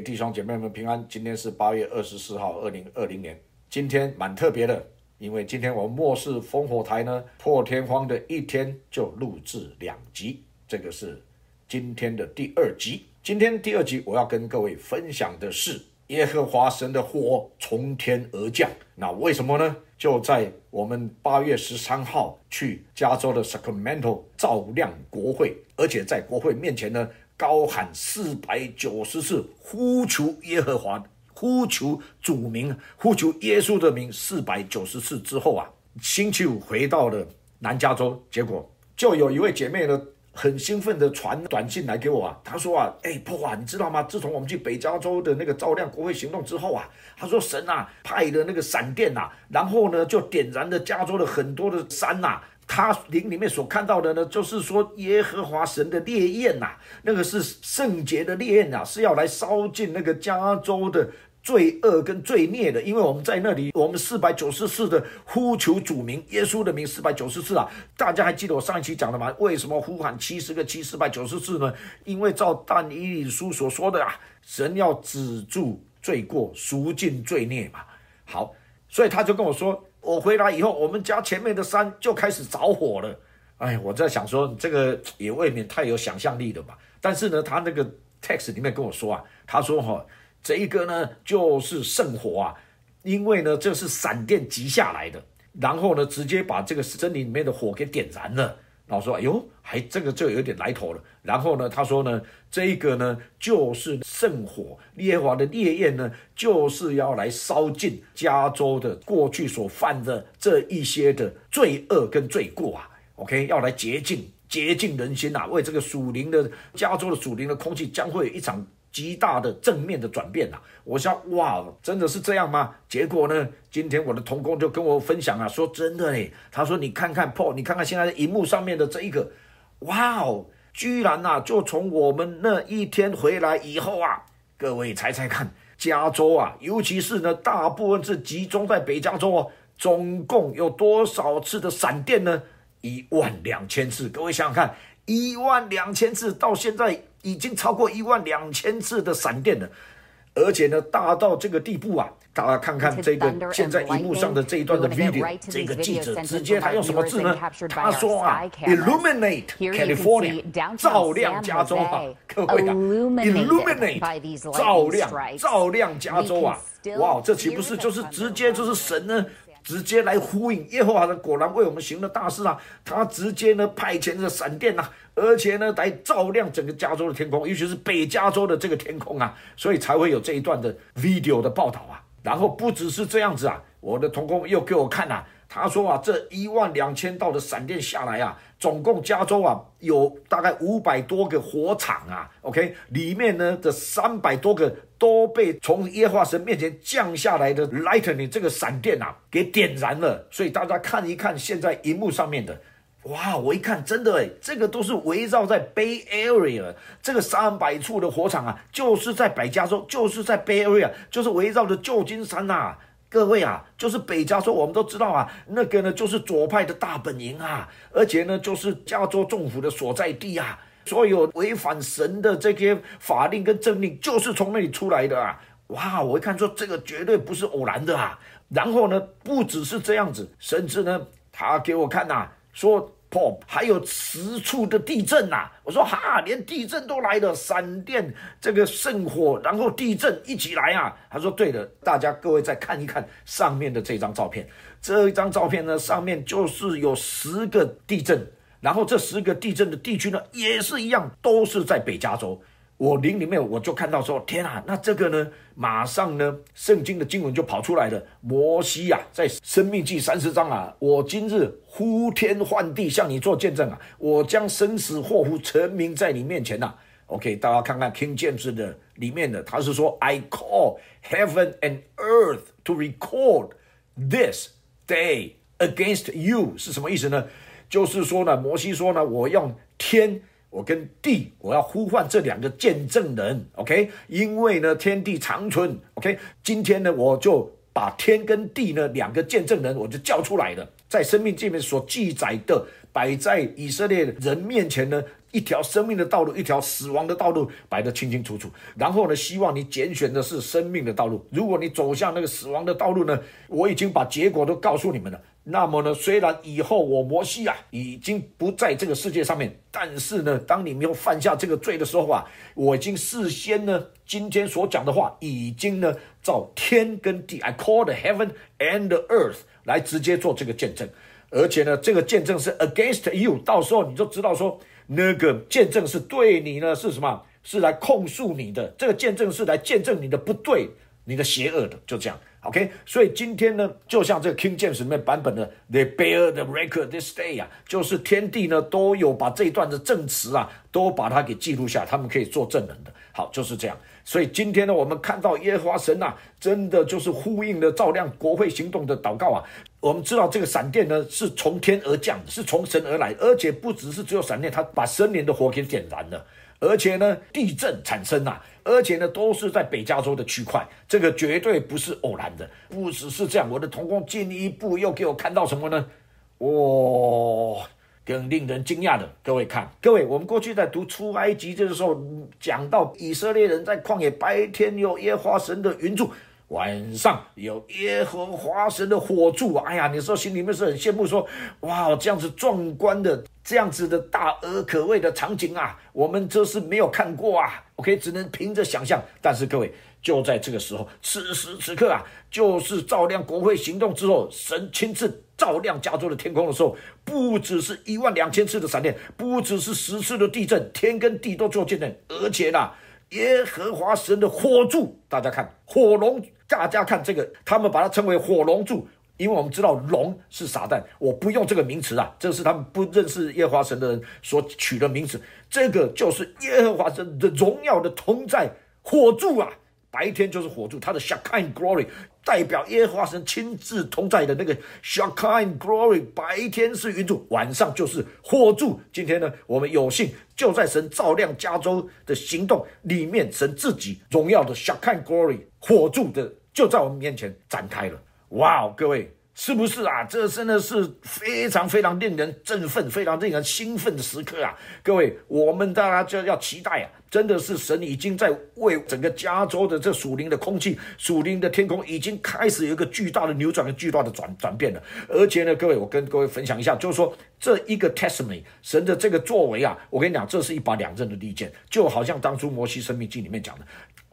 弟兄姐妹们平安。今天是八月二十四号，二零二零年。今天蛮特别的，因为今天我们末世烽火台呢破天荒的一天就录制两集，这个是今天的第二集。今天第二集我要跟各位分享的是耶和华神的火从天而降。那为什么呢？就在我们八月十三号去加州的 Sacramento 照亮国会，而且在国会面前呢。高喊四百九十次，呼求耶和华，呼求主名，呼求耶稣的名。四百九十次之后啊，星期五回到了南加州，结果就有一位姐妹呢，很兴奋的传短信来给我啊，她说啊，哎，破啊，你知道吗？自从我们去北加州的那个照亮国会行动之后啊，她说神啊派的那个闪电呐，然后呢就点燃了加州的很多的山呐。他灵里面所看到的呢，就是说耶和华神的烈焰呐，那个是圣洁的烈焰呐，是要来烧尽那个加州的罪恶跟罪孽的。因为我们在那里，我们四百九十四的呼求主名，耶稣的名四百九十四啊。大家还记得我上一期讲的吗？为什么呼喊七十个七四百九十四呢？因为照但以理书所说的啊，神要止住罪过，赎尽罪孽嘛。好，所以他就跟我说。我回来以后，我们家前面的山就开始着火了。哎，我在想说，这个也未免太有想象力了吧？但是呢，他那个 text 里面跟我说啊，他说哈，这一个呢就是圣火啊，因为呢这是闪电击下来的，然后呢直接把这个森林里面的火给点燃了。然后说，哎呦，还这个就有点来头了。然后呢，他说呢，这个呢就是圣火，烈华的烈焰呢，就是要来烧尽加州的过去所犯的这一些的罪恶跟罪过啊。OK，要来洁净洁净人心呐，为这个属灵的加州的属灵的空气将会有一场。极大的正面的转变呐！我想，哇，真的是这样吗？结果呢，今天我的同工就跟我分享啊，说真的嘞，他说你看看破你看看现在荧幕上面的这一个，哇哦，居然呐，就从我们那一天回来以后啊，各位猜猜看，加州啊，尤其是呢，大部分是集中在北加州哦，总共有多少次的闪电呢？一万两千次，各位想想看，一万两千次到现在。已经超过一万两千次的闪电了，而且呢，大到这个地步啊！大家看看这个现在荧幕上的这一段的 video，这个记者直接他用什么字呢？他说啊，illuminate California，照亮加州啊！各位啊，illuminate，照亮，照亮加州啊！哇，这岂不是就是直接就是神呢？直接来呼应耶和华的果然为我们行了大事啊！他直接呢派遣这闪电呐，而且呢来照亮整个加州的天空，尤其是北加州的这个天空啊，所以才会有这一段的 video 的报道啊。然后不只是这样子啊，我的同工又给我看呐。他说啊，这一万两千道的闪电下来啊，总共加州啊有大概五百多个火场啊，OK，里面呢这三百多个都被从耶和华神面前降下来的 lightning 这个闪电啊给点燃了。所以大家看一看现在荧幕上面的，哇，我一看真的诶，这个都是围绕在 Bay Area 这个三百处的火场啊，就是在北加州，就是在 Bay Area，就是围绕着旧金山呐。各位啊，就是北加州，我们都知道啊，那个呢就是左派的大本营啊，而且呢就是加州政府的所在地啊，所有违反神的这些法令跟政令，就是从那里出来的啊！哇，我一看说这个绝对不是偶然的啊。然后呢，不只是这样子，甚至呢，他给我看呐，说。还有十处的地震呐！我说哈，连地震都来了，闪电、这个圣火，然后地震一起来啊！他说对的，大家各位再看一看上面的这张照片，这一张照片呢，上面就是有十个地震，然后这十个地震的地区呢，也是一样，都是在北加州。我灵里面我就看到说，天啊，那这个呢，马上呢，圣经的经文就跑出来了。摩西呀，在生命记三十章啊，我今日呼天唤地向你做见证啊，我将生死祸福成名在你面前呐。OK，大家看看 King James 的里面的，他是说，I call heaven and earth to record this day against you，是什么意思呢？就是说呢，摩西说呢，我用天。我跟地，我要呼唤这两个见证人，OK？因为呢，天地长存，OK？今天呢，我就把天跟地呢两个见证人，我就叫出来了，在生命界面所记载的，摆在以色列人面前呢，一条生命的道路，一条死亡的道路摆得清清楚楚。然后呢，希望你拣选的是生命的道路。如果你走向那个死亡的道路呢，我已经把结果都告诉你们了。那么呢，虽然以后我摩西啊已经不在这个世界上面，但是呢，当你没有犯下这个罪的时候啊，我已经事先呢，今天所讲的话已经呢，照天跟地，I call the heaven and the earth 来直接做这个见证。而且呢，这个见证是 against you，到时候你就知道说，那个见证是对你呢是什么？是来控诉你的。这个见证是来见证你的不对，你的邪恶的，就这样。OK，所以今天呢，就像这个 King James 里面版本的 They bear the record this day 啊，就是天地呢都有把这一段的证词啊，都把它给记录下，他们可以做证人的。好，就是这样。所以今天呢，我们看到耶和华神呐，真的就是呼应了照亮国会行动的祷告啊。我们知道这个闪电呢是从天而降，是从神而来，而且不只是只有闪电，它把森林的火给点燃了，而且呢地震产生呐。而且呢，都是在北加州的区块，这个绝对不是偶然的。不只是这样，我的同工进一步又给我看到什么呢？哇，更令人惊讶的，各位看，各位，我们过去在读出埃及的时候，讲到以色列人在旷野白天有耶和华神的云柱，晚上有耶和华神的火柱。哎呀，你说心里面是很羡慕，说哇，这样子壮观的。这样子的大而可畏的场景啊，我们这是没有看过啊。OK，只能凭着想象。但是各位，就在这个时候，此时此刻啊，就是照亮国会行动之后，神亲自照亮加州的天空的时候，不只是一万两千次的闪电，不只是十次的地震，天跟地都做见证，而且呢，耶和华神的火柱，大家看火龙，大家看这个，他们把它称为火龙柱。因为我们知道龙是撒旦，我不用这个名词啊，这是他们不认识耶和华神的人所取的名词。这个就是耶和华神的荣耀的同在火柱啊，白天就是火柱，它的 Shekinah Glory 代表耶和华神亲自同在的那个 Shekinah Glory，白天是云柱，晚上就是火柱。今天呢，我们有幸就在神照亮加州的行动里面，神自己荣耀的 Shekinah Glory 火柱的就在我们面前展开了。哇，各位是不是啊？这真的是非常非常令人振奋、非常令人兴奋的时刻啊！各位，我们大家就要期待啊！真的是神已经在为整个加州的这属灵的空气、属灵的天空已经开始有一个巨大的扭转、跟巨大的转转变了。而且呢，各位，我跟各位分享一下，就是说这一个 testimony，神的这个作为啊，我跟你讲，这是一把两刃的利剑，就好像当初摩西生命记里面讲的。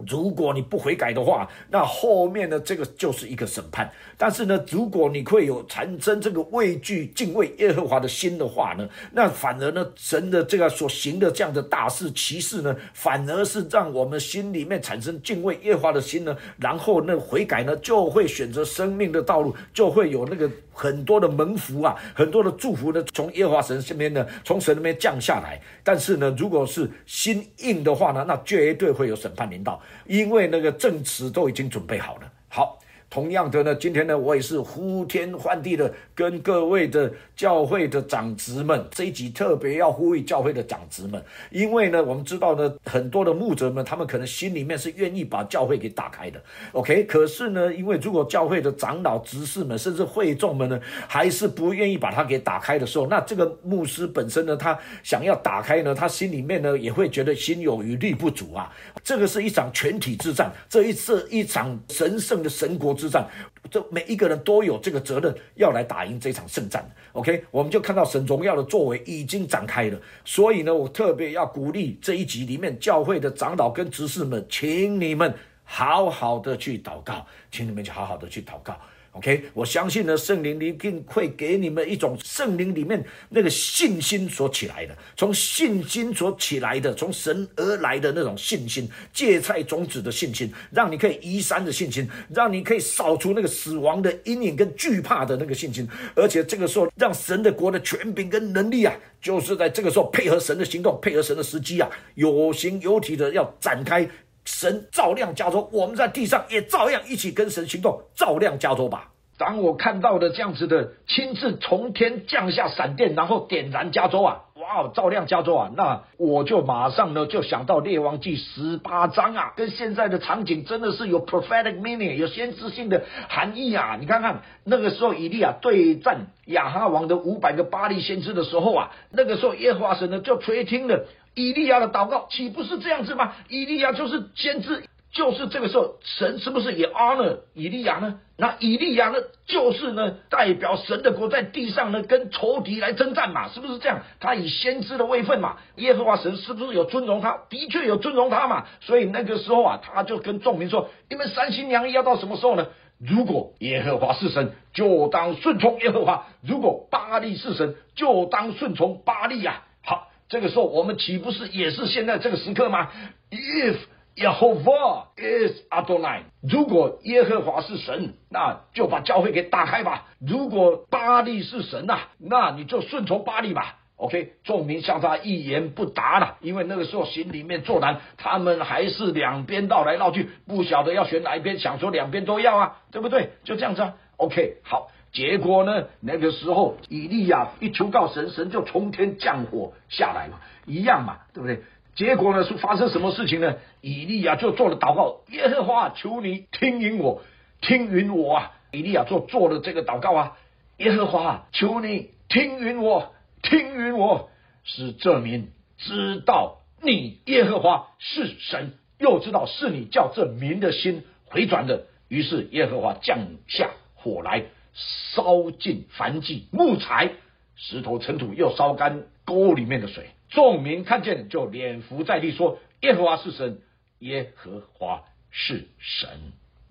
如果你不悔改的话，那后面呢？这个就是一个审判。但是呢，如果你会有产生这个畏惧、敬畏耶和华的心的话呢，那反而呢，神的这个所行的这样的大事奇事呢，反而是让我们心里面产生敬畏耶和华的心呢。然后那悔改呢，就会选择生命的道路，就会有那个很多的门福啊，很多的祝福呢，从耶和华神身边呢，从神那边降下来。但是呢，如果是心硬的话呢，那绝对会有审判领导。因为那个证词都已经准备好了。好。同样的呢，今天呢，我也是呼天唤地的跟各位的教会的长子们这一集特别要呼吁教会的长子们，因为呢，我们知道呢，很多的牧者们他们可能心里面是愿意把教会给打开的，OK，可是呢，因为如果教会的长老执事们甚至会众们呢，还是不愿意把它给打开的时候，那这个牧师本身呢，他想要打开呢，他心里面呢也会觉得心有余力不足啊。这个是一场全体之战，这一次一场神圣的神国。之战，这每一个人都有这个责任，要来打赢这场圣战。OK，我们就看到神荣耀的作为已经展开了。所以呢，我特别要鼓励这一集里面教会的长老跟执事们，请你们好好的去祷告，请你们就好好的去祷告。OK，我相信呢，圣灵一定会给你们一种圣灵里面那个信心所起来的，从信心所起来的，从神而来的那种信心，芥菜种子的信心，让你可以移山的信心，让你可以扫除那个死亡的阴影跟惧怕的那个信心，而且这个时候，让神的国的权柄跟能力啊，就是在这个时候配合神的行动，配合神的时机啊，有形有体的要展开。神照亮加州，我们在地上也照样一起跟神行动，照亮加州吧。当我看到的这样子的亲自从天降下闪电，然后点燃加州啊，哇，照亮加州啊，那我就马上呢就想到列王记十八章啊，跟现在的场景真的是有 prophetic meaning，有先知性的含义啊。你看看那个时候以利亚对战亚哈王的五百个巴黎先知的时候啊，那个时候耶和华神呢就垂听了以利亚的祷告，岂不是这样子吗？以利亚就是先知。就是这个时候，神是不是也 honor 以利亚呢？那以利亚呢，就是呢，代表神的国在地上呢，跟仇敌来征战嘛，是不是这样？他以先知的位分嘛，耶和华神是不是有尊荣他？的确有尊荣他嘛。所以那个时候啊，他就跟众民说：“你们三心两意要到什么时候呢？如果耶和华是神，就当顺从耶和华；如果巴利是神，就当顺从巴利呀。”好，这个时候我们岂不是也是现在这个时刻吗？If Yehovah is Adonai。如果耶和华是神，那就把教会给打开吧。如果巴利是神呐，那你就顺从巴利吧。OK，众民向他一言不答了，因为那个时候心里面作难，他们还是两边绕来绕去，不晓得要选哪一边，想说两边都要啊，对不对？就这样子啊。OK，好，结果呢，那个时候以利亚一求告神，神就从天降火下来嘛，一样嘛，对不对？结果呢？是发生什么事情呢？以利亚就做了祷告，耶和华求你听允我，听允我啊！以利亚做做了这个祷告啊，耶和华求你听允我，听允我，使这民知道你耶和华是神，又知道是你叫这民的心回转的。于是耶和华降下火来，烧尽燔祭木材、石头、尘土，又烧干沟里面的水。众民看见，就脸伏在地说：“耶和华是神，耶和华是神。”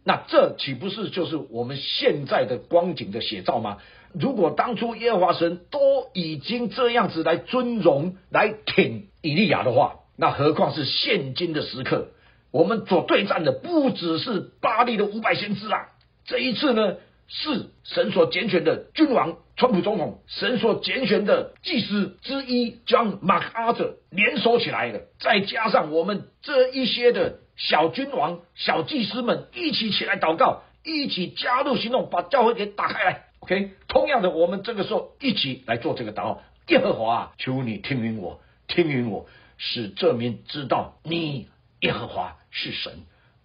那这岂不是就是我们现在的光景的写照吗？如果当初耶和华神都已经这样子来尊荣、来挺以利亚的话，那何况是现今的时刻？我们所对战的不只是巴利的五百先知啊！这一次呢？是神所拣选的君王，川普总统，神所拣选的祭司之一，将马克阿哲联手起来的，再加上我们这一些的小君王、小祭司们一起起来祷告，一起加入行动，把教会给打开来。OK，同样的，我们这个时候一起来做这个祷告。耶和华，求你听允我，听允我，使这民知道你耶和华是神，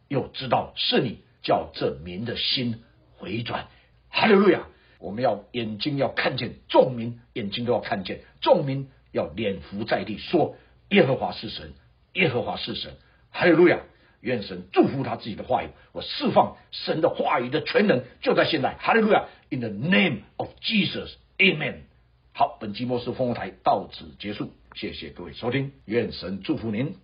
又知道是你叫这民的心。回转，哈利路亚！我们要眼睛要看见，众民眼睛都要看见，众民要脸伏在地，说耶和华是神，耶和华是神，哈利路亚！愿神祝福他自己的话语，我释放神的话语的全能，就在现在，哈利路亚！In the name of Jesus，Amen。好，本期末世烽火台到此结束，谢谢各位收听，愿神祝福您。